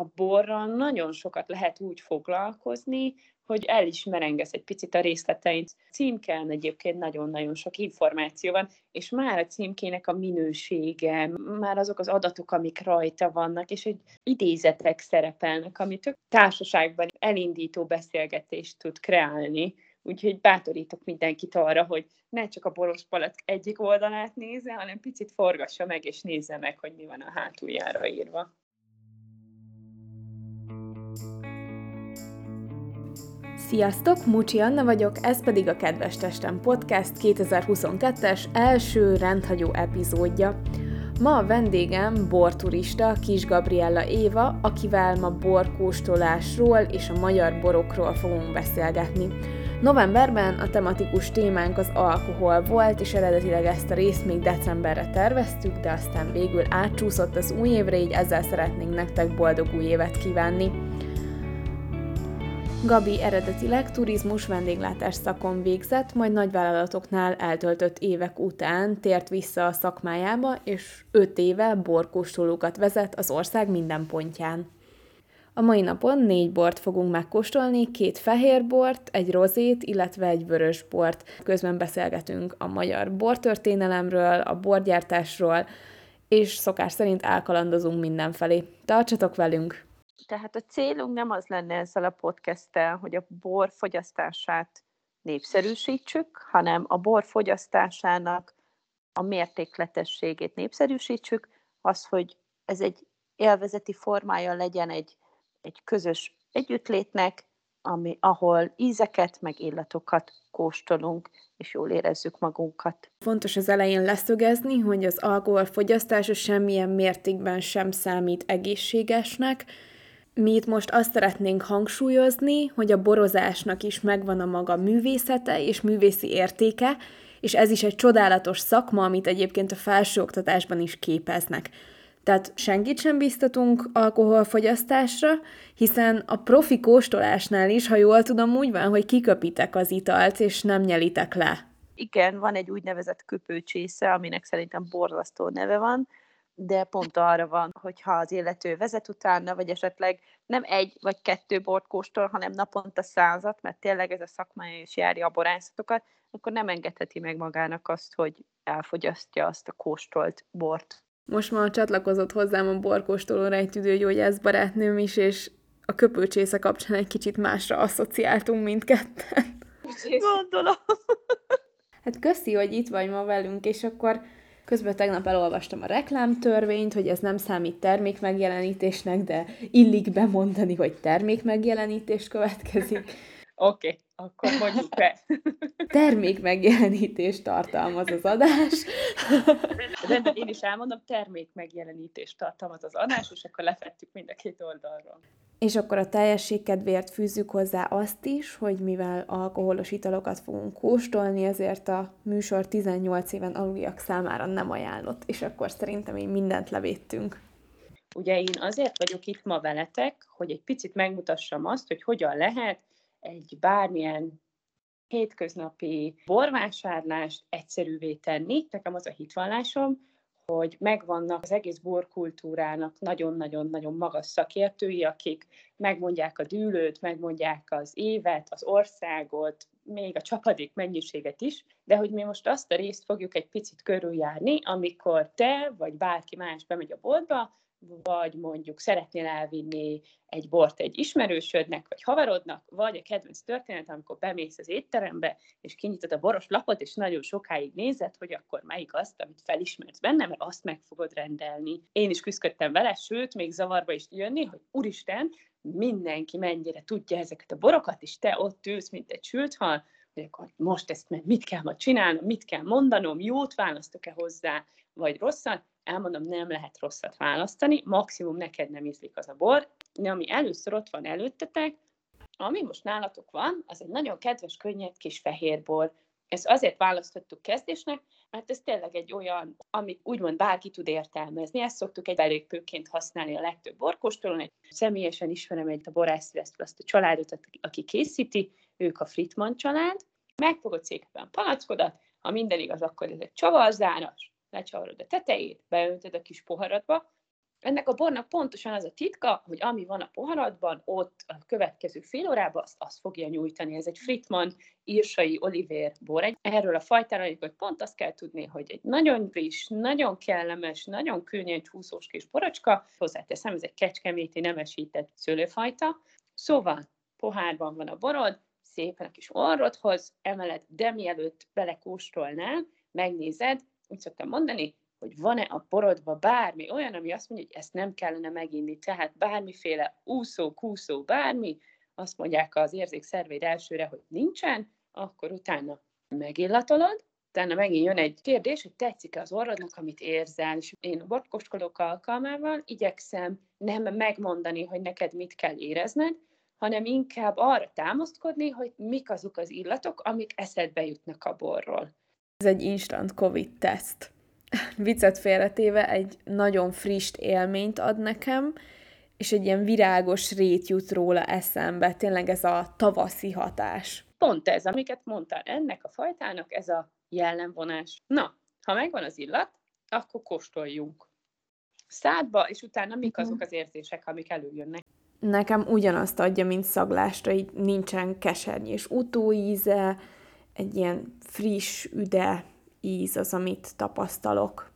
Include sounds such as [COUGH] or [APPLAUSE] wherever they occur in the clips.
a borral nagyon sokat lehet úgy foglalkozni, hogy el is merengesz egy picit a részletein. Címkán egyébként nagyon-nagyon sok információ van, és már a címkének a minősége, már azok az adatok, amik rajta vannak, és egy idézetek szerepelnek, ami tök társaságban elindító beszélgetést tud kreálni. Úgyhogy bátorítok mindenkit arra, hogy ne csak a boros palack egyik oldalát nézze, hanem picit forgassa meg, és nézze meg, hogy mi van a hátuljára írva. Sziasztok, Mucsi Anna vagyok, ez pedig a Kedves Testem Podcast 2022-es első rendhagyó epizódja. Ma a vendégem borturista Kis Gabriella Éva, akivel ma borkóstolásról és a magyar borokról fogunk beszélgetni. Novemberben a tematikus témánk az alkohol volt, és eredetileg ezt a részt még decemberre terveztük, de aztán végül átcsúszott az új évre, így ezzel szeretnénk nektek boldog új évet kívánni. Gabi eredetileg turizmus vendéglátás szakon végzett, majd nagyvállalatoknál eltöltött évek után tért vissza a szakmájába, és öt éve borkóstolókat vezet az ország minden pontján. A mai napon négy bort fogunk megkóstolni, két fehér bort, egy rozét, illetve egy vörös bort. Közben beszélgetünk a magyar bortörténelemről, a borgyártásról, és szokás szerint elkalandozunk mindenfelé. Tartsatok velünk! Tehát a célunk nem az lenne ezzel a podcasttel, hogy a bor fogyasztását népszerűsítsük, hanem a bor fogyasztásának a mértékletességét népszerűsítsük, az, hogy ez egy élvezeti formája legyen egy, egy közös együttlétnek, ami, ahol ízeket, meg illatokat kóstolunk, és jól érezzük magunkat. Fontos az elején leszögezni, hogy az alkohol fogyasztása semmilyen mértékben sem számít egészségesnek, mi itt most azt szeretnénk hangsúlyozni, hogy a borozásnak is megvan a maga művészete és művészi értéke, és ez is egy csodálatos szakma, amit egyébként a felsőoktatásban is képeznek. Tehát senkit sem biztatunk alkoholfogyasztásra, hiszen a profi kóstolásnál is, ha jól tudom, úgy van, hogy kiköpitek az italt, és nem nyelitek le. Igen, van egy úgynevezett köpőcsésze, aminek szerintem borzasztó neve van, de pont arra van, hogyha az illető vezet utána, vagy esetleg nem egy vagy kettő bort kóstol, hanem naponta százat, mert tényleg ez a szakmája is járja a borászatokat, akkor nem engedheti meg magának azt, hogy elfogyasztja azt a kóstolt bort. Most már csatlakozott hozzám a borkóstolóra egy tüdőgyógyász barátnőm is, és a köpőcsésze kapcsán egy kicsit másra asszociáltunk mindketten. Gondolom. Hát köszi, hogy itt vagy ma velünk, és akkor Közben tegnap elolvastam a reklámtörvényt, hogy ez nem számít termékmegjelenítésnek, de illik bemondani, hogy termékmegjelenítés következik. Oké, okay, akkor mondjuk be. [LAUGHS] Termékmegjelenítést tartalmaz az adás. [LAUGHS] Rendben, én is elmondom, termékmegjelenítést tartalmaz az adás, és akkor lefettük mind a két oldalról. És akkor a teljesség kedvéért fűzzük hozzá azt is, hogy mivel alkoholos italokat fogunk kóstolni, ezért a műsor 18 éven aluliak számára nem ajánlott, és akkor szerintem így mindent levédtünk. Ugye én azért vagyok itt ma veletek, hogy egy picit megmutassam azt, hogy hogyan lehet egy bármilyen hétköznapi borvásárlást egyszerűvé tenni. Nekem az a hitvallásom, hogy megvannak az egész borkultúrának nagyon-nagyon-nagyon magas szakértői, akik megmondják a dűlőt, megmondják az évet, az országot, még a csapadék mennyiséget is, de hogy mi most azt a részt fogjuk egy picit körüljárni, amikor te vagy bárki más bemegy a boltba, vagy mondjuk szeretnél elvinni egy bort egy ismerősödnek, vagy haverodnak, vagy a kedvenc történet, amikor bemész az étterembe, és kinyitod a boros lapot, és nagyon sokáig nézed, hogy akkor melyik azt, amit felismersz benne, mert azt meg fogod rendelni. Én is küzdöttem vele, sőt, még zavarba is jönni, hogy úristen, mindenki mennyire tudja ezeket a borokat, és te ott ülsz, mint egy sült hal, hogy akkor most ezt mit kell ma csinálnom, mit kell mondanom, jót választok-e hozzá, vagy rosszat, elmondom, nem lehet rosszat választani, maximum neked nem ízlik az a bor, de ami először ott van előttetek, ami most nálatok van, az egy nagyon kedves, könnyed kis fehér bor. Ezt azért választottuk kezdésnek, mert ez tényleg egy olyan, amit úgymond bárki tud értelmezni. Ezt szoktuk egy belépőként használni a legtöbb borkóstolón. Személyesen ismerem egy a borászfilesztől azt a családot, aki készíti, ők a Fritman család. Megfogod szépen palackodat, ha minden igaz, akkor ez egy csavarzáras, lecsavarod a tetejét, beöntöd a kis poharadba, Ennek a bornak pontosan az a titka, hogy ami van a poharadban, ott a következő fél órában azt, azt fogja nyújtani. Ez egy Fritman írsai Oliver bor. Erről a fajtáról hogy pont azt kell tudni, hogy egy nagyon friss, nagyon kellemes, nagyon könnyen csúszós kis borocska, hozzáteszem, ez egy kecskeméti nemesített szőlőfajta. Szóval pohárban van a borod, szépen a kis orrodhoz emeled, de mielőtt belekóstolnál, megnézed, úgy szoktam mondani, hogy van-e a porodba bármi olyan, ami azt mondja, hogy ezt nem kellene meginni. Tehát bármiféle úszó, kúszó, bármi, azt mondják az érzékszerveid elsőre, hogy nincsen, akkor utána megillatolod, utána megint jön egy kérdés, hogy tetszik-e az orrodnak, amit érzel, és én a bortkoskolók alkalmával igyekszem nem megmondani, hogy neked mit kell érezned, hanem inkább arra támaszkodni, hogy mik azok az illatok, amik eszedbe jutnak a borról. Ez egy instant COVID-teszt. [LAUGHS] Viccet félretéve egy nagyon friss élményt ad nekem, és egy ilyen virágos rét jut róla eszembe, tényleg ez a tavaszi hatás. Pont ez, amiket mondtál, ennek a fajtának ez a jellemvonás. Na, ha megvan az illat, akkor kóstoljunk. Szádba, és utána mik mhm. azok az érzések, amik előjönnek nekem ugyanazt adja, mint szaglásra, így nincsen kesernyés utóíze, egy ilyen friss, üde íz az, amit tapasztalok.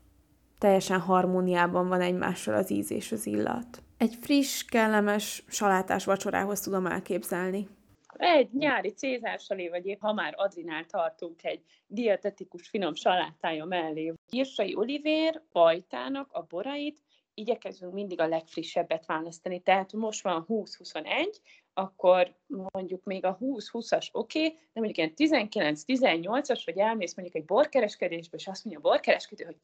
Teljesen harmóniában van egymással az íz és az illat. Egy friss, kellemes salátás vacsorához tudom elképzelni. Egy nyári cézársalé, vagy épp ha már adrinál tartunk egy dietetikus finom salátája mellé. Hírsai Olivér fajtának a borait igyekezünk mindig a legfrissebbet választani. Tehát most van 20-21, akkor mondjuk még a 20-20-as oké, okay, de mondjuk ilyen 19-18-as, vagy elmész mondjuk egy borkereskedésbe, és azt mondja a borkereskedő, hogy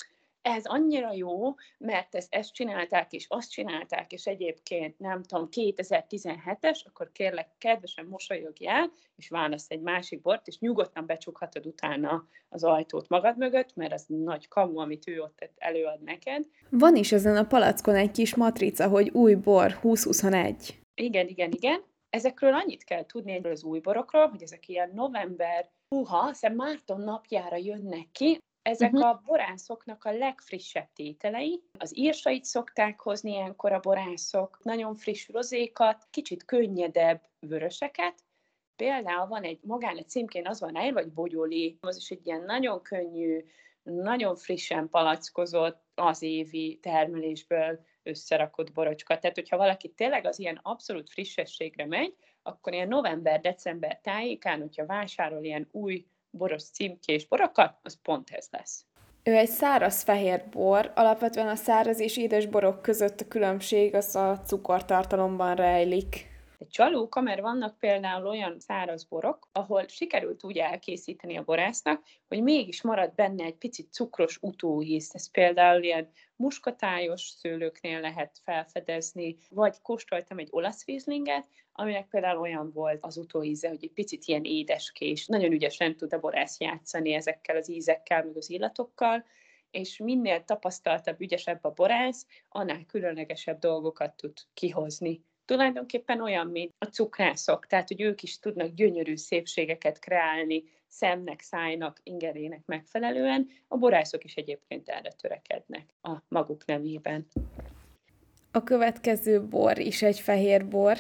ez annyira jó, mert ezt, ezt csinálták, és azt csinálták, és egyébként nem tudom, 2017-es, akkor kérlek, kedvesen mosolyogjál, és válasz egy másik bort, és nyugodtan becsukhatod utána az ajtót magad mögött, mert az nagy kamu, amit ő ott előad neked. Van is ezen a palackon egy kis matrica, hogy új bor 2021. Igen, igen, igen. Ezekről annyit kell tudni egyről az új borokról, hogy ezek ilyen november, húha, hiszen Márton napjára jönnek ki, ezek uh-huh. a borászoknak a legfrissebb tételei. Az írsait szokták hozni ilyenkor a borászok, nagyon friss rozékat, kicsit könnyedebb vöröseket. Például van egy, magán egy címkén az van el, vagy bogyoli, az is egy ilyen nagyon könnyű, nagyon frissen palackozott, az évi termelésből összerakott borocska. Tehát, hogyha valaki tényleg az ilyen abszolút frissességre megy, akkor ilyen november-december tájékán, hogyha vásárol ilyen új boros címkés borokat, az pont ez lesz. Ő egy száraz fehér bor, alapvetően a száraz és édes borok között a különbség az a cukortartalomban rejlik. Egy csalóka, mert vannak például olyan száraz borok, ahol sikerült úgy elkészíteni a borásznak, hogy mégis marad benne egy picit cukros utóíz. Ez például ilyen muskatályos szőlőknél lehet felfedezni, vagy kóstoltam egy olasz vízlinget, aminek például olyan volt az utóíze, hogy egy picit ilyen édeskés, nagyon ügyesen tud a borász játszani ezekkel az ízekkel, meg az illatokkal, és minél tapasztaltabb, ügyesebb a borász, annál különlegesebb dolgokat tud kihozni. Tulajdonképpen olyan, mint a cukrászok, tehát hogy ők is tudnak gyönyörű szépségeket kreálni szemnek, szájnak, ingerének megfelelően, a borászok is egyébként erre törekednek a maguk nevében. A következő bor is egy fehér bor,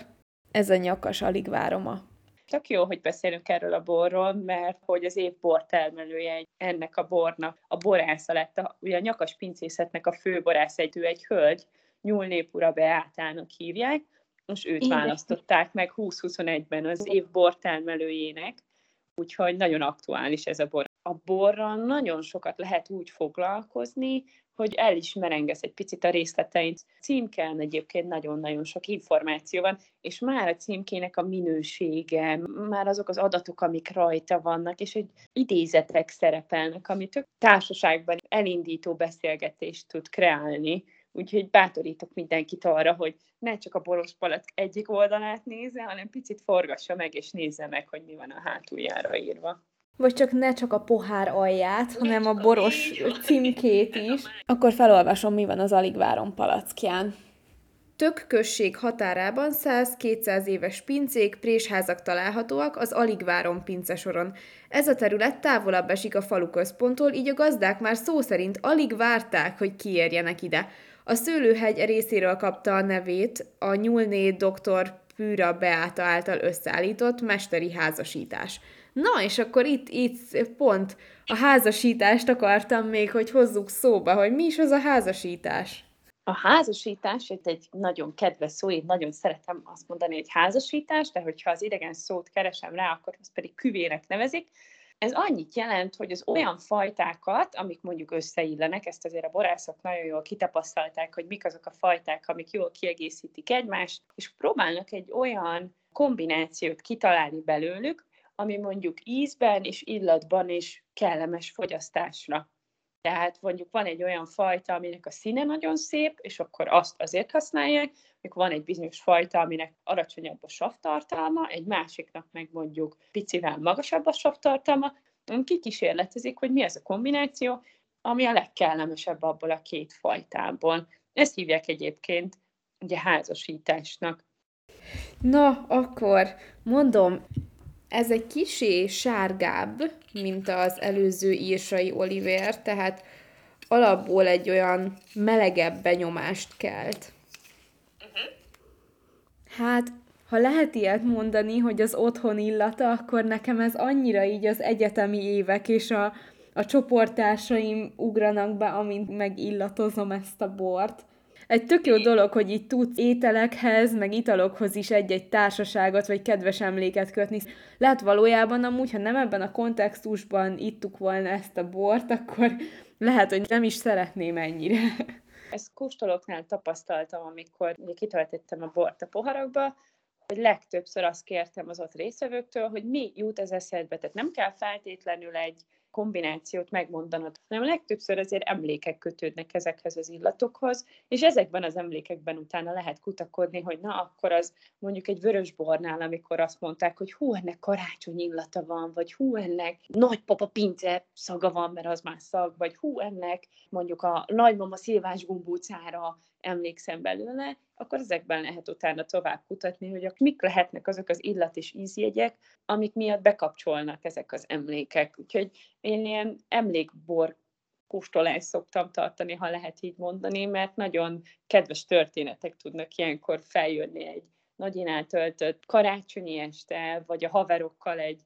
ez a nyakas alig várom Tök jó, hogy beszélünk erről a borról, mert hogy az év bortermelője ennek a bornak, a borásza lett, a, ugye a nyakas pincészetnek a fő borász egy, ő egy hölgy, Nyúlnépura Beátának hívják, most őt Igen. választották meg 2021-ben az év bortermelőjének, úgyhogy nagyon aktuális ez a bor. A borral nagyon sokat lehet úgy foglalkozni, hogy el is merengesz egy picit a részleteint. Címken egyébként nagyon-nagyon sok információ van, és már a címkének a minősége, már azok az adatok, amik rajta vannak, és egy idézetek szerepelnek, ami tök társaságban elindító beszélgetést tud kreálni. Úgyhogy bátorítok mindenkit arra, hogy ne csak a boros palack egyik oldalát nézze, hanem picit forgassa meg, és nézze meg, hogy mi van a hátuljára írva vagy csak ne csak a pohár alját, hanem a boros címkét is. Akkor felolvasom, mi van az alig várom palackján. Tök község határában 100-200 éves pincék, présházak találhatóak az Aligváron pincesoron. Ez a terület távolabb esik a falu központtól, így a gazdák már szó szerint alig várták, hogy kiérjenek ide. A szőlőhegy részéről kapta a nevét a nyúlné dr. Pűra Beáta által összeállított mesteri házasítás. Na, és akkor itt, itt pont a házasítást akartam még, hogy hozzuk szóba, hogy mi is az a házasítás. A házasítás, itt egy nagyon kedves szó, én nagyon szeretem azt mondani, hogy házasítás, de hogyha az idegen szót keresem rá, akkor az pedig küvének nevezik. Ez annyit jelent, hogy az olyan fajtákat, amik mondjuk összeillenek, ezt azért a borászok nagyon jól kitapasztalták, hogy mik azok a fajták, amik jól kiegészítik egymást, és próbálnak egy olyan kombinációt kitalálni belőlük, ami mondjuk ízben és illatban is kellemes fogyasztásra. Tehát mondjuk van egy olyan fajta, aminek a színe nagyon szép, és akkor azt azért használják, még van egy bizonyos fajta, aminek alacsonyabb a savtartalma, egy másiknak meg mondjuk picivel magasabb a savtartalma, kikísérletezik, hogy mi ez a kombináció, ami a legkellemesebb abból a két fajtából. Ezt hívják egyébként ugye házasításnak. Na, akkor mondom, ez egy kisé sárgább, mint az előző írsai Oliver, tehát alapból egy olyan melegebb benyomást kelt. Hát, ha lehet ilyet mondani, hogy az otthon illata, akkor nekem ez annyira így az egyetemi évek és a, a csoporttársaim ugranak be, amint megillatozom ezt a bort egy tök jó dolog, hogy itt tudsz ételekhez, meg italokhoz is egy-egy társaságot, vagy kedves emléket kötni. Lehet valójában amúgy, ha nem ebben a kontextusban ittuk volna ezt a bort, akkor lehet, hogy nem is szeretném ennyire. Ezt kóstolóknál tapasztaltam, amikor kitöltöttem a bort a poharakba, hogy legtöbbször azt kértem az ott részvevőktől, hogy mi jut az eszedbe. Tehát nem kell feltétlenül egy kombinációt megmondanod, hanem legtöbbször azért emlékek kötődnek ezekhez az illatokhoz, és ezekben az emlékekben utána lehet kutakodni, hogy na, akkor az mondjuk egy vörös bornál, amikor azt mondták, hogy hú, ennek karácsony illata van, vagy hú, ennek nagypapa pince szaga van, mert az már szag, vagy hú, ennek mondjuk a nagymama szilvás gumbócára emlékszem belőle, akkor ezekben lehet utána tovább kutatni, hogy mik lehetnek azok az illat és ízjegyek, amik miatt bekapcsolnak ezek az emlékek. Úgyhogy én ilyen emlékbor kóstolást szoktam tartani, ha lehet így mondani, mert nagyon kedves történetek tudnak ilyenkor feljönni egy nagyinál töltött karácsonyi este, vagy a haverokkal egy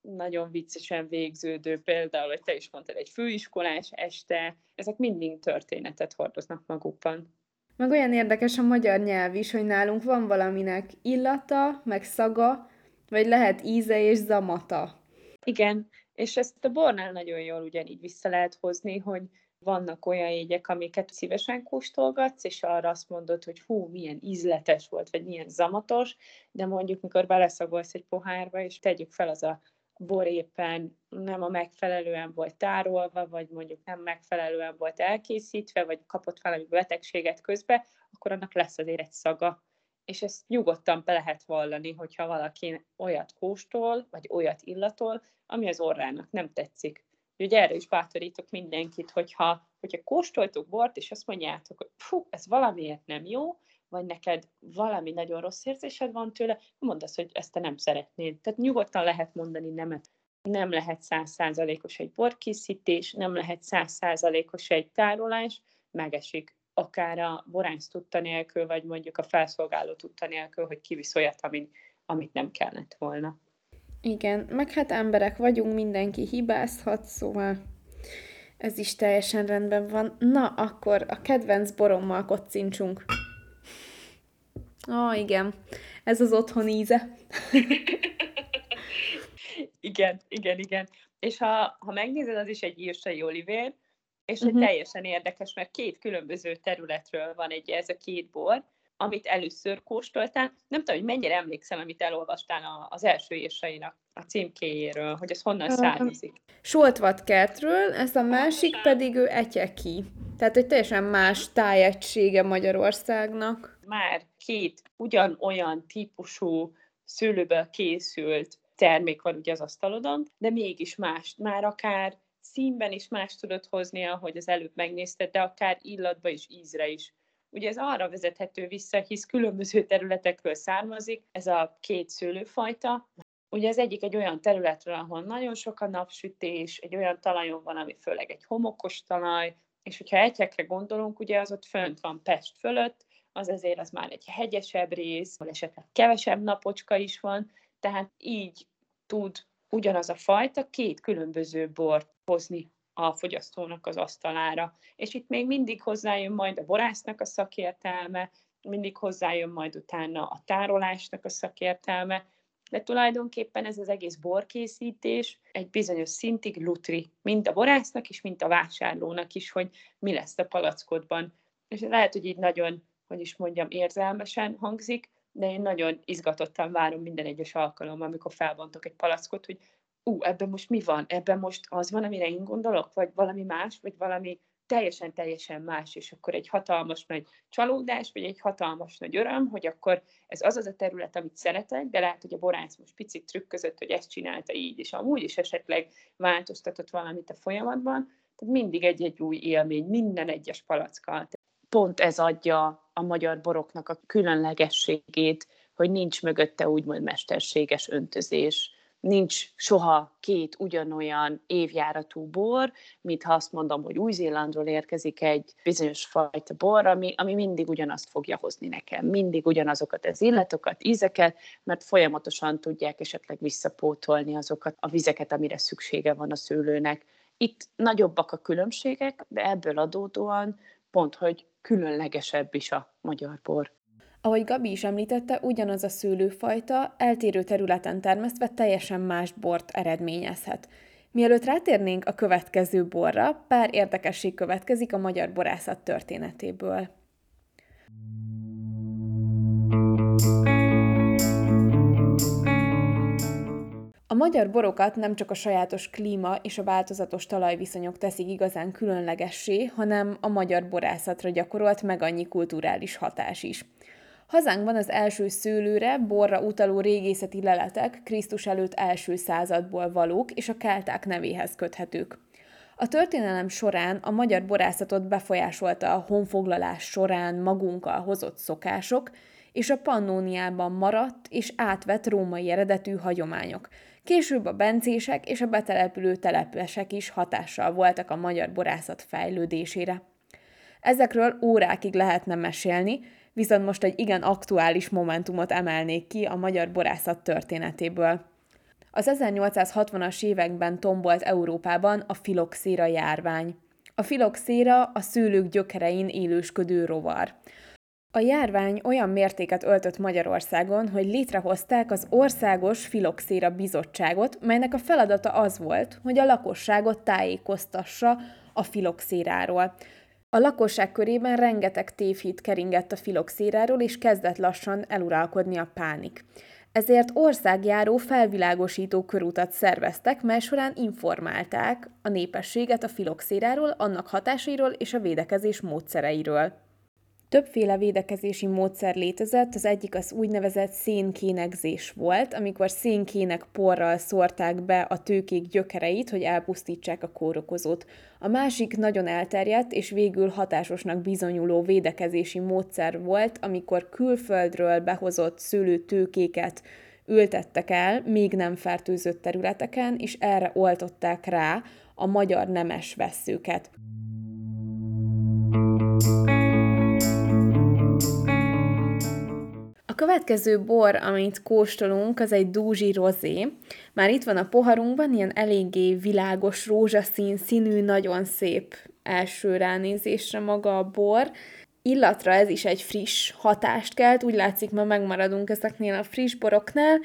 nagyon viccesen végződő, például, hogy te is mondtad, egy főiskolás este, ezek mind-mind történetet hordoznak magukban. Meg olyan érdekes a magyar nyelv is, hogy nálunk van valaminek illata, meg szaga, vagy lehet íze és zamata. Igen, és ezt a bornál nagyon jól ugyanígy vissza lehet hozni, hogy vannak olyan jegyek, amiket szívesen kóstolgatsz, és arra azt mondod, hogy hú, milyen ízletes volt, vagy milyen zamatos, de mondjuk, mikor beleszagolsz egy pohárba, és tegyük fel az a bor éppen nem a megfelelően volt tárolva, vagy mondjuk nem megfelelően volt elkészítve, vagy kapott valami betegséget közbe, akkor annak lesz azért egy szaga. És ezt nyugodtan be lehet vallani, hogyha valaki olyat kóstol, vagy olyat illatol, ami az orrának nem tetszik. Úgyhogy erre is bátorítok mindenkit, hogyha, hogyha kóstoltok bort, és azt mondjátok, hogy fú, ez valamiért nem jó, vagy neked valami nagyon rossz érzésed van tőle, mondd azt, hogy ezt te nem szeretnéd. Tehát nyugodtan lehet mondani nemet. Nem lehet százszázalékos egy borkészítés, nem lehet százszázalékos egy tárolás, megesik akár a boránc tudta nélkül, vagy mondjuk a felszolgáló tudta nélkül, hogy kivisz olyat, amit, amit nem kellett volna. Igen, meg hát emberek vagyunk, mindenki hibázhat, szóval ez is teljesen rendben van. Na, akkor a kedvenc borommal kocincsunk. Ó, igen. Ez az otthon íze. igen, igen, igen. És ha, ha megnézed, az is egy írsai olivér, és uh-huh. teljesen érdekes, mert két különböző területről van egy ez a két bor, amit először kóstoltál. Nem tudom, hogy mennyire emlékszel, amit elolvastál az első írsainak a címkéjéről, hogy ez honnan származik. Soltvatkertről, ez a másik pedig ő Etyeki. Tehát egy teljesen más tájegysége Magyarországnak. Már két ugyanolyan típusú szőlőből készült termék van ugye az asztalodon, de mégis más, már akár színben is más tudod hozni, ahogy az előbb megnézted, de akár illatba és ízre is. Ugye ez arra vezethető vissza, hisz különböző területekről származik ez a két szőlőfajta, Ugye az egyik egy olyan területről, ahol nagyon sok a napsütés, egy olyan talajon van, ami főleg egy homokos talaj, és hogyha egyekre gondolunk, ugye az ott fönt van Pest fölött, az azért az már egy hegyesebb rész, ahol esetleg kevesebb napocska is van, tehát így tud ugyanaz a fajta két különböző bort hozni a fogyasztónak az asztalára. És itt még mindig hozzájön majd a borásznak a szakértelme, mindig hozzájön majd utána a tárolásnak a szakértelme, de tulajdonképpen ez az egész borkészítés egy bizonyos szintig lutri, mind a borásznak is, mint a vásárlónak is, hogy mi lesz a palackodban. És lehet, hogy így nagyon, hogy is mondjam, érzelmesen hangzik, de én nagyon izgatottan várom minden egyes alkalommal, amikor felbontok egy palackot, hogy ú, ebben most mi van? Ebben most az van, amire én gondolok? Vagy valami más? Vagy valami teljesen-teljesen más, és akkor egy hatalmas nagy csalódás, vagy egy hatalmas nagy öröm, hogy akkor ez az az a terület, amit szeretek, de lehet, hogy a borász most picit trükközott, hogy ezt csinálta így, és amúgy is esetleg változtatott valamit a folyamatban, tehát mindig egy-egy új élmény, minden egyes palackkal. Pont ez adja a magyar boroknak a különlegességét, hogy nincs mögötte úgymond mesterséges öntözés, nincs soha két ugyanolyan évjáratú bor, mint ha azt mondom, hogy Új-Zélandról érkezik egy bizonyos fajta bor, ami, ami mindig ugyanazt fogja hozni nekem, mindig ugyanazokat az illatokat, ízeket, mert folyamatosan tudják esetleg visszapótolni azokat a vizeket, amire szüksége van a szőlőnek. Itt nagyobbak a különbségek, de ebből adódóan pont, hogy különlegesebb is a magyar bor. Ahogy Gabi is említette, ugyanaz a szőlőfajta eltérő területen termesztve teljesen más bort eredményezhet. Mielőtt rátérnénk a következő borra, pár érdekesség következik a magyar borászat történetéből. A magyar borokat nem csak a sajátos klíma és a változatos talajviszonyok teszik igazán különlegessé, hanem a magyar borászatra gyakorolt meg annyi kulturális hatás is. Hazánkban az első szőlőre, borra utaló régészeti leletek Krisztus előtt első századból valók és a kelták nevéhez köthetők. A történelem során a magyar borászatot befolyásolta a honfoglalás során magunkkal hozott szokások, és a Pannóniában maradt és átvett római eredetű hagyományok. Később a bencések és a betelepülő telepesek is hatással voltak a magyar borászat fejlődésére. Ezekről órákig lehetne mesélni, viszont most egy igen aktuális momentumot emelnék ki a magyar borászat történetéből. Az 1860-as években tombolt Európában a filoxéra járvány. A filoxéra a szőlők gyökerein élősködő rovar. A járvány olyan mértéket öltött Magyarországon, hogy létrehozták az Országos Filoxéra Bizottságot, melynek a feladata az volt, hogy a lakosságot tájékoztassa a filoxéráról. A lakosság körében rengeteg tévhit keringett a filoxéráról, és kezdett lassan eluralkodni a pánik. Ezért országjáró felvilágosító körutat szerveztek, mely során informálták a népességet a filoxéráról, annak hatásairól és a védekezés módszereiről. Többféle védekezési módszer létezett, az egyik az úgynevezett szénkénegzés volt, amikor szénkének porral szórták be a tőkék gyökereit, hogy elpusztítsák a kórokozót. A másik nagyon elterjedt és végül hatásosnak bizonyuló védekezési módszer volt, amikor külföldről behozott szőlőtőkéket ültettek el, még nem fertőzött területeken, és erre oltották rá a magyar nemes vesszőket. Következő bor, amit kóstolunk, az egy dúzsi rozé. Már itt van a poharunkban, ilyen eléggé világos rózsaszín színű, nagyon szép első ránézésre maga a bor. Illatra ez is egy friss hatást kelt, úgy látszik, ma megmaradunk ezeknél a friss boroknál.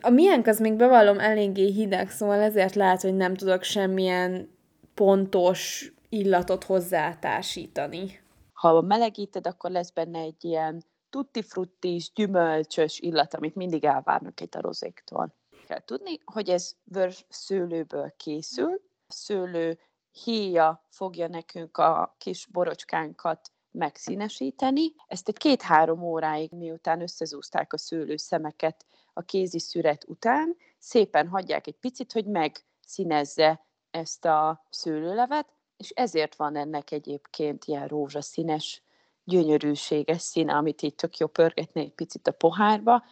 A miénk az még bevallom eléggé hideg, szóval ezért lehet, hogy nem tudok semmilyen pontos illatot hozzátársítani. Ha melegíted, akkor lesz benne egy ilyen tutti fruttis, gyümölcsös illat, amit mindig elvárnak itt a rozéktól. Kell tudni, hogy ez vörös szőlőből készül. A szőlő híja fogja nekünk a kis borocskánkat megszínesíteni. Ezt egy két-három óráig, miután összezúzták a szőlőszemeket a kézi szüret után, szépen hagyják egy picit, hogy megszínezze ezt a szőlőlevet, és ezért van ennek egyébként ilyen rózsaszínes gyönyörűséges színe, amit így tök jó pörgetni egy picit a pohárba.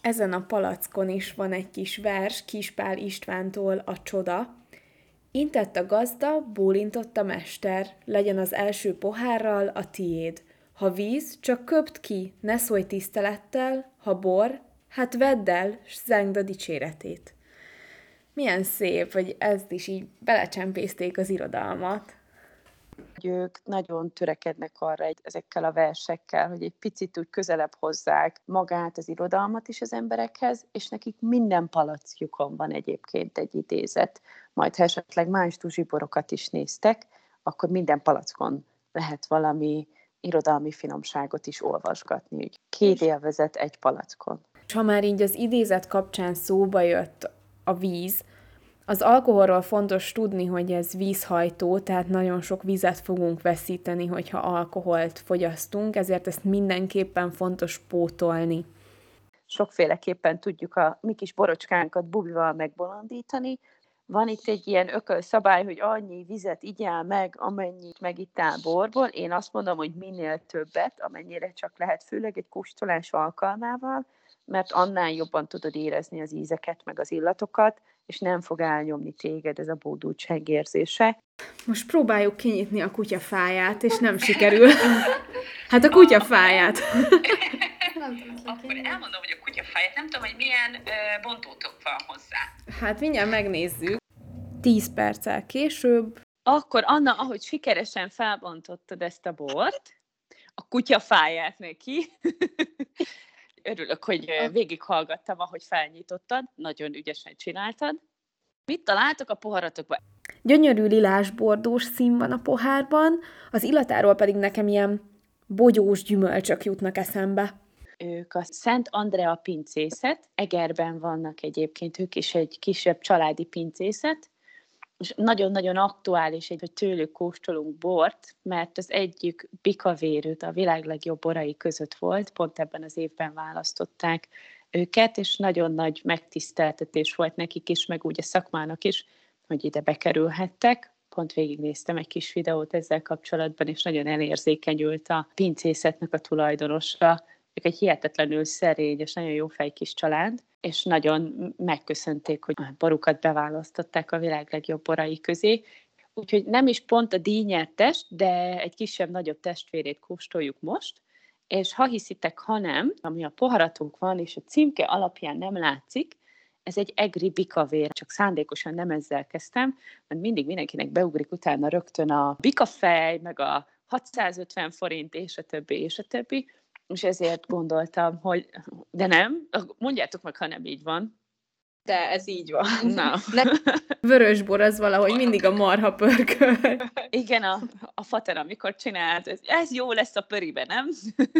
Ezen a palackon is van egy kis vers Kispál Istvántól a Csoda, Intett a gazda, bólintott a mester, legyen az első pohárral a tiéd. Ha víz, csak köpt ki, ne szólj tisztelettel, ha bor, hát vedd el, s zengd a dicséretét. Milyen szép, hogy ezt is így belecsempészték az irodalmat ők nagyon törekednek arra egy, ezekkel a versekkel, hogy egy picit úgy közelebb hozzák magát, az irodalmat is az emberekhez, és nekik minden palackjukon van egyébként egy idézet. Majd ha esetleg más tuzsiborokat is néztek, akkor minden palackon lehet valami irodalmi finomságot is olvasgatni. Úgy két élvezet egy palackon. Ha már így az idézet kapcsán szóba jött a víz, az alkoholról fontos tudni, hogy ez vízhajtó, tehát nagyon sok vizet fogunk veszíteni, hogyha alkoholt fogyasztunk, ezért ezt mindenképpen fontos pótolni. Sokféleképpen tudjuk a mi kis borocskánkat bubival megbolondítani. Van itt egy ilyen ökölszabály, hogy annyi vizet igyál meg, amennyit megittál borból. Én azt mondom, hogy minél többet, amennyire csak lehet, főleg egy kóstolás alkalmával, mert annál jobban tudod érezni az ízeket, meg az illatokat, és nem fog elnyomni téged ez a bódultság érzése. Most próbáljuk kinyitni a kutyafáját, és nem sikerül. Hát a kutyafáját. Akkor elmondom, hogy a kutyafáját, nem tudom, hogy milyen ö, bontótok van hozzá. Hát mindjárt megnézzük. Tíz perccel később. Akkor Anna, ahogy sikeresen felbontottad ezt a bort, a kutyafáját neki, örülök, hogy végighallgattam, ahogy felnyitottad, nagyon ügyesen csináltad. Mit találtok a poharatokban? Gyönyörű lilás bordós szín van a pohárban, az illatáról pedig nekem ilyen bogyós gyümölcsök jutnak eszembe. Ők a Szent Andrea pincészet, Egerben vannak egyébként, ők is egy kisebb családi pincészet, és nagyon-nagyon aktuális, hogy tőlük kóstolunk bort, mert az egyik bikavérőt a világ legjobb borai között volt, pont ebben az évben választották őket, és nagyon nagy megtiszteltetés volt nekik is, meg úgy a szakmának is, hogy ide bekerülhettek. Pont végignéztem egy kis videót ezzel kapcsolatban, és nagyon elérzékenyült a pincészetnek a tulajdonosra, ők egy hihetetlenül szerény és nagyon jó fej kis család, és nagyon megköszönték, hogy a borukat beválasztották a világ legjobb borai közé. Úgyhogy nem is pont a díjnyertes, de egy kisebb-nagyobb testvérét kóstoljuk most, és ha hiszitek, ha nem, ami a poharatunk van, és a címke alapján nem látszik, ez egy egri bikavér, csak szándékosan nem ezzel kezdtem, mert mindig mindenkinek beugrik utána rögtön a bikafej, meg a 650 forint, és a többi, és a többi, és ezért gondoltam, hogy de nem, mondjátok meg, ha nem így van. De ez így van. Na. [LAUGHS] Vörösbor az valahogy mindig a [LAUGHS] marha pörköl. Igen, a, a fater, amikor csinált, ez, ez jó lesz a pöribe, nem? [LAUGHS]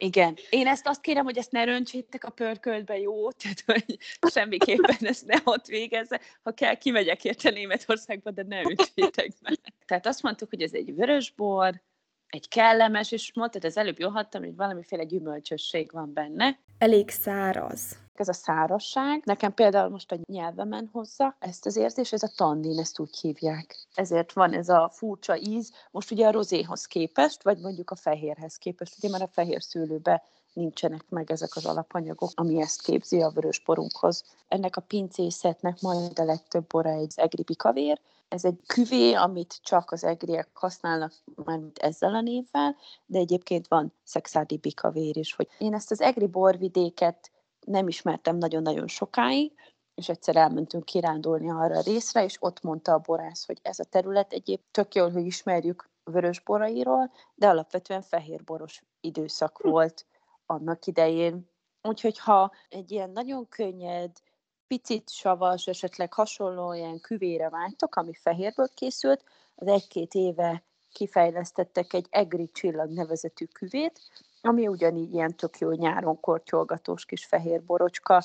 Igen. Én ezt azt kérem, hogy ezt ne röntsétek a pörköltbe, jó? Tehát, hogy semmiképpen ezt ne ott végezze. Ha kell, kimegyek érte Németországba, de ne öntsétek meg. Tehát azt mondtuk, hogy ez egy vörösbor, egy kellemes, és mondtad, az előbb jól hattam, hogy valamiféle gyümölcsösség van benne. Elég száraz. Ez a szárasság, nekem például most a nyelvemen hozza ezt az érzés, ez a tannin, ezt úgy hívják. Ezért van ez a furcsa íz, most ugye a rozéhoz képest, vagy mondjuk a fehérhez képest, ugye már a fehér szőlőbe nincsenek meg ezek az alapanyagok, ami ezt képzi a vörös borunkhoz. Ennek a pincészetnek majd a legtöbb bora egy egri bikavér, ez egy küvé, amit csak az egriek használnak, már ezzel a névvel, de egyébként van szexádi bikavér is. Hogy én ezt az egri borvidéket nem ismertem nagyon-nagyon sokáig, és egyszer elmentünk kirándulni arra a részre, és ott mondta a borász, hogy ez a terület egyéb tök jól, hogy ismerjük vörös borairól, de alapvetően fehérboros időszak hm. Annak idején. Úgyhogy ha egy ilyen nagyon könnyed, picit savas, esetleg hasonló ilyen küvére vágytok, ami fehérből készült, az egy-két éve kifejlesztettek egy egri csillag nevezetű küvét, ami ugyanígy ilyen tök jó nyáron kortyolgatós kis fehér borocska.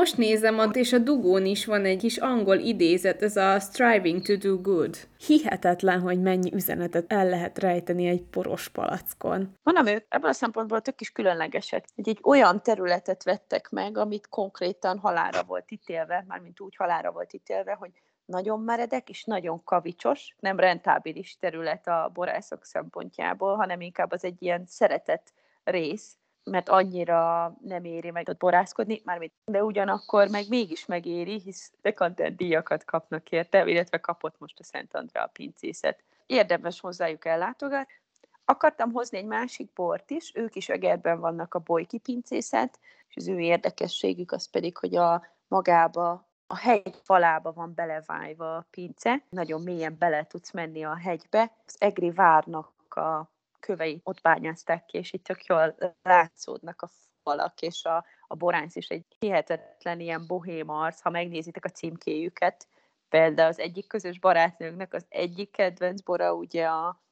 Most nézem ott, és a dugón is van egy kis angol idézet, ez a striving to do good. Hihetetlen, hogy mennyi üzenetet el lehet rejteni egy poros palackon. Mondom, ők ebből a szempontból tök is különlegesek. Egy, egy olyan területet vettek meg, amit konkrétan halára volt ítélve, mármint úgy halára volt ítélve, hogy nagyon meredek és nagyon kavicsos, nem rentábilis terület a borászok szempontjából, hanem inkább az egy ilyen szeretett rész, mert annyira nem éri meg ott borászkodni, mármint, de ugyanakkor meg mégis megéri, hisz dekanter díjakat kapnak érte, illetve kapott most a Szent Andrea pincészet. Érdemes hozzájuk ellátogatni. Akartam hozni egy másik bort is, ők is Egerben vannak a Bolyki pincészet, és az ő érdekességük az pedig, hogy a magába a hegy falába van belevájva a pince, nagyon mélyen bele tudsz menni a hegybe. Az Egri várnak a kövei ott bányázták ki, és itt tök jól látszódnak a falak, és a, a boránc is egy hihetetlen ilyen bohém arc, ha megnézitek a címkéjüket. Például az egyik közös barátnőnknek az egyik kedvenc bora ugye a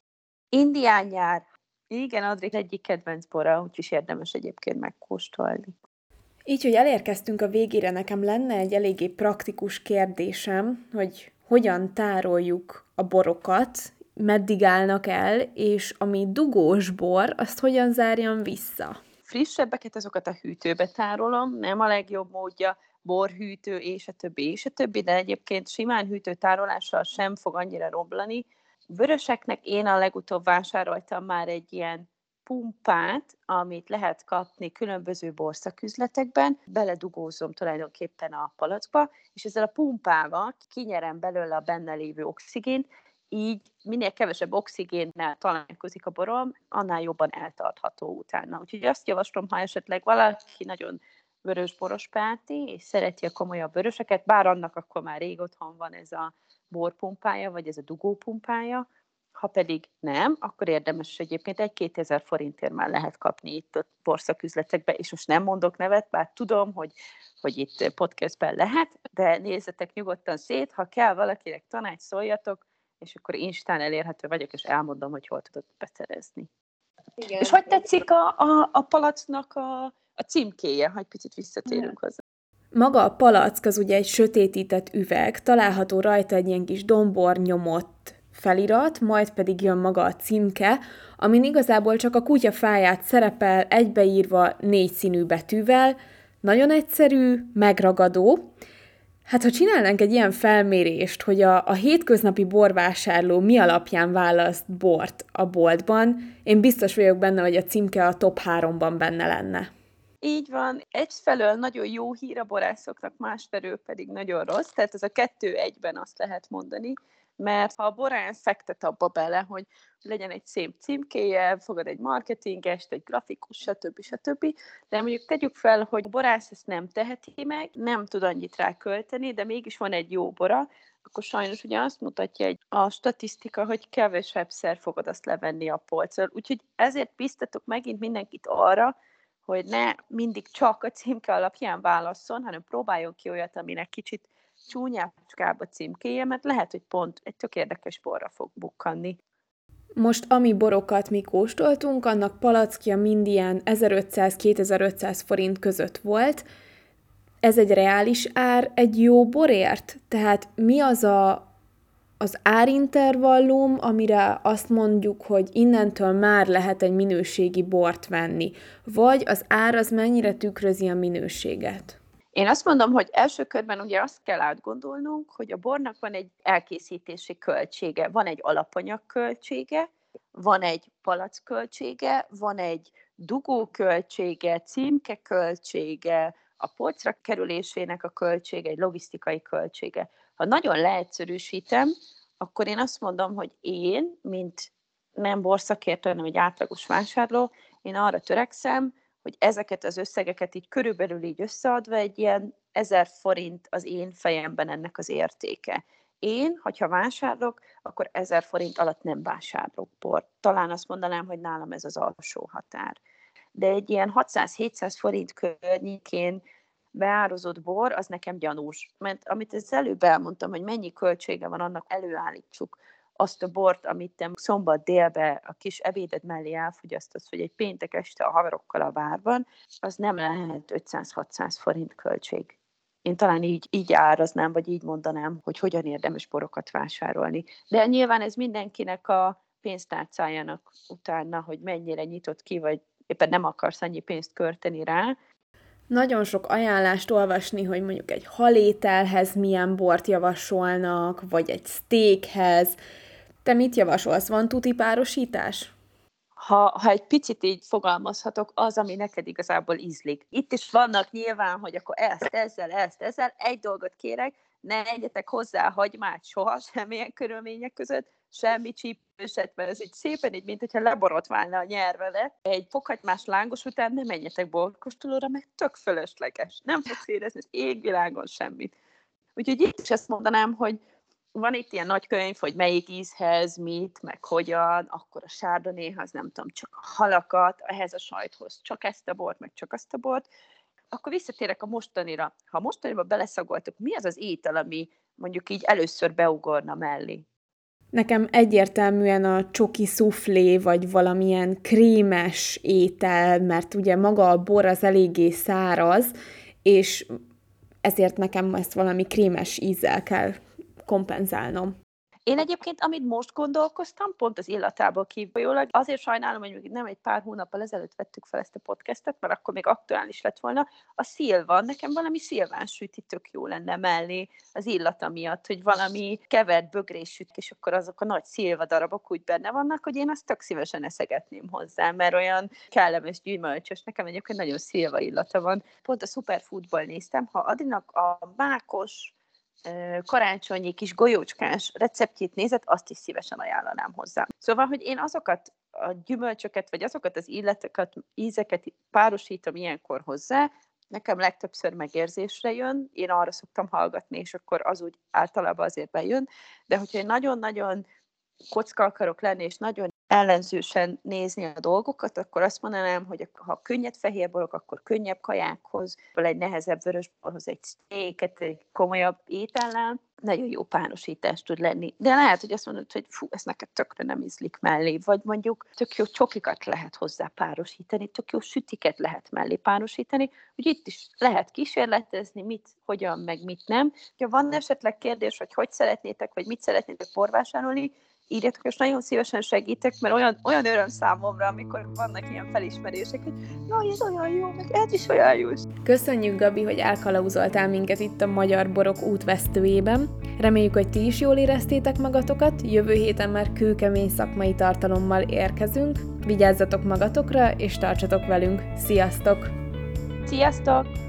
indián nyár. Igen, Adrik egyik kedvenc bora, úgyis érdemes egyébként megkóstolni. Így, hogy elérkeztünk a végére, nekem lenne egy eléggé praktikus kérdésem, hogy hogyan tároljuk a borokat, meddig állnak el, és ami dugós bor, azt hogyan zárjam vissza? Frissebbeket azokat a hűtőbe tárolom, nem a legjobb módja, borhűtő, és a többi, és a többi, de egyébként simán hűtőtárolással sem fog annyira romlani. Vöröseknek én a legutóbb vásároltam már egy ilyen pumpát, amit lehet kapni különböző borszaküzletekben, beledugózom tulajdonképpen a palacba, és ezzel a pumpával kinyerem belőle a benne lévő oxigént, így minél kevesebb oxigénnel találkozik a borom, annál jobban eltartható utána. Úgyhogy azt javaslom, ha esetleg valaki nagyon vörös borospárti, és szereti a komolyabb vöröseket, bár annak akkor már rég otthon van ez a borpumpája, vagy ez a dugópumpája, ha pedig nem, akkor érdemes egyébként egy-két ezer forintért már lehet kapni itt a borszaküzletekbe, és most nem mondok nevet, bár tudom, hogy, hogy itt podcastben lehet, de nézzetek nyugodtan szét, ha kell valakinek tanács, szóljatok, és akkor Instán elérhető vagyok, és elmondom, hogy hol tudod beszerezni. Igen. És hogy tetszik a, a, a palacnak a, a címkéje, ha egy picit visszatérünk hozzá? Maga a palack az ugye egy sötétített üveg, található rajta egy ilyen kis dombor nyomott felirat, majd pedig jön maga a címke, amin igazából csak a kutya fáját szerepel egybeírva négy színű betűvel, nagyon egyszerű, megragadó, Hát, ha csinálnánk egy ilyen felmérést, hogy a, a hétköznapi borvásárló mi alapján választ bort a boltban, én biztos vagyok benne, hogy a címke a top 3-ban benne lenne. Így van. Egyfelől nagyon jó hír a borászoknak, másfelől pedig nagyon rossz, tehát ez a kettő egyben azt lehet mondani, mert ha a borász fektet abba bele, hogy legyen egy szép címkéje, fogad egy marketingest, egy grafikus, stb. stb. De mondjuk tegyük fel, hogy a borász ezt nem teheti meg, nem tud annyit rá költeni, de mégis van egy jó bora, akkor sajnos ugye azt mutatja egy, a statisztika, hogy szer fogod azt levenni a polcról. Úgyhogy ezért biztatok megint mindenkit arra, hogy ne mindig csak a címke alapján válasszon, hanem próbáljon ki olyat, aminek kicsit csúnyácskább a címkéje, mert lehet, hogy pont egy tök érdekes borra fog bukkanni. Most ami borokat mi kóstoltunk, annak palackja mind ilyen 1500-2500 forint között volt. Ez egy reális ár egy jó borért? Tehát mi az a, az árintervallum, amire azt mondjuk, hogy innentől már lehet egy minőségi bort venni? Vagy az ár az mennyire tükrözi a minőséget? Én azt mondom, hogy első körben ugye azt kell átgondolnunk, hogy a bornak van egy elkészítési költsége, van egy alapanyag költsége, van egy palac költsége, van egy dugó költsége, címke költsége, a polcra kerülésének a költsége, egy logisztikai költsége. Ha nagyon leegyszerűsítem, akkor én azt mondom, hogy én, mint nem borszakértő, hanem egy átlagos vásárló, én arra törekszem, hogy ezeket az összegeket így körülbelül így összeadva egy ilyen ezer forint az én fejemben ennek az értéke. Én, hogyha vásárolok, akkor ezer forint alatt nem vásárolok bort. Talán azt mondanám, hogy nálam ez az alsó határ. De egy ilyen 600-700 forint környékén beározott bor, az nekem gyanús. Mert amit az előbb elmondtam, hogy mennyi költsége van annak, előállítsuk azt a bort, amit te szombat délbe a kis ebéded mellé elfogyasztasz, hogy egy péntek este a haverokkal a várban, az nem lehet 500-600 forint költség. Én talán így, így áraznám, vagy így mondanám, hogy hogyan érdemes borokat vásárolni. De nyilván ez mindenkinek a pénztárcájának utána, hogy mennyire nyitott ki, vagy éppen nem akarsz annyi pénzt költeni rá, nagyon sok ajánlást olvasni, hogy mondjuk egy halételhez milyen bort javasolnak, vagy egy steakhez, te mit javasolsz? Van tuti párosítás? ha, ha egy picit így fogalmazhatok, az, ami neked igazából ízlik. Itt is vannak nyilván, hogy akkor ezt, ezzel, ezt, ezzel. Egy dolgot kérek, ne egyetek hozzá hagymát soha, semmilyen körülmények között, semmi csípőset, mert ez így szépen így, mint hogyha leborotválna a nyelvele. Egy fokhagymás lángos után nem menjetek borkostolóra, mert tök fölösleges. Nem fogsz érezni az égvilágon semmit. Úgyhogy itt is ezt mondanám, hogy van itt ilyen nagy könyv, hogy melyik ízhez, mit, meg hogyan, akkor a sárdonéhoz, nem tudom, csak a halakat, ehhez a sajthoz csak ezt a bort, meg csak azt a bort. Akkor visszatérek a mostanira. Ha mostaniba beleszagoltuk, mi az az étel, ami mondjuk így először beugorna mellé? Nekem egyértelműen a csoki szuflé, vagy valamilyen krémes étel, mert ugye maga a bor az eléggé száraz, és ezért nekem ezt valami krémes ízzel kell kompenzálnom. Én egyébként, amit most gondolkoztam, pont az illatából kifolyólag, azért sajnálom, hogy még nem egy pár hónappal ezelőtt vettük fel ezt a podcastet, mert akkor még aktuális lett volna, a szilva. Nekem valami szilván süti tök jó lenne mellé az illata miatt, hogy valami kevert bögrés süt, és akkor azok a nagy szilva darabok úgy benne vannak, hogy én azt tök szívesen eszegetném hozzá, mert olyan kellemes gyümölcsös. Nekem egyébként nagyon szilva illata van. Pont a Superfoodból néztem, ha Adinak a mákos karácsonyi kis golyócskás receptjét nézett, azt is szívesen ajánlanám hozzá. Szóval, hogy én azokat a gyümölcsöket, vagy azokat az illeteket, ízeket párosítom ilyenkor hozzá, nekem legtöbbször megérzésre jön, én arra szoktam hallgatni, és akkor az úgy általában azért bejön, de hogyha én nagyon-nagyon kocka akarok lenni, és nagyon ellenzősen nézni a dolgokat, akkor azt mondanám, hogy ha könnyed fehérborok, akkor könnyebb kajákhoz, vagy egy nehezebb vörösborhoz, egy sztéket, egy komolyabb étellel, nagyon jó pánosítás tud lenni. De lehet, hogy azt mondod, hogy fú, ez neked tökre nem ízlik mellé, vagy mondjuk tök jó csokikat lehet hozzá párosítani, tök jó sütiket lehet mellé párosítani, hogy itt is lehet kísérletezni, mit, hogyan, meg mit nem. Ha van esetleg kérdés, hogy hogy szeretnétek, vagy mit szeretnétek porvásárolni, írjatok, és nagyon szívesen segítek, mert olyan, olyan öröm számomra, amikor vannak ilyen felismerések, hogy jaj, ez olyan jó, meg ez is olyan jó. Köszönjük, Gabi, hogy elkalauzoltál minket itt a Magyar Borok útvesztőjében. Reméljük, hogy ti is jól éreztétek magatokat, jövő héten már kőkemény szakmai tartalommal érkezünk. Vigyázzatok magatokra, és tartsatok velünk. Sziasztok! Sziasztok!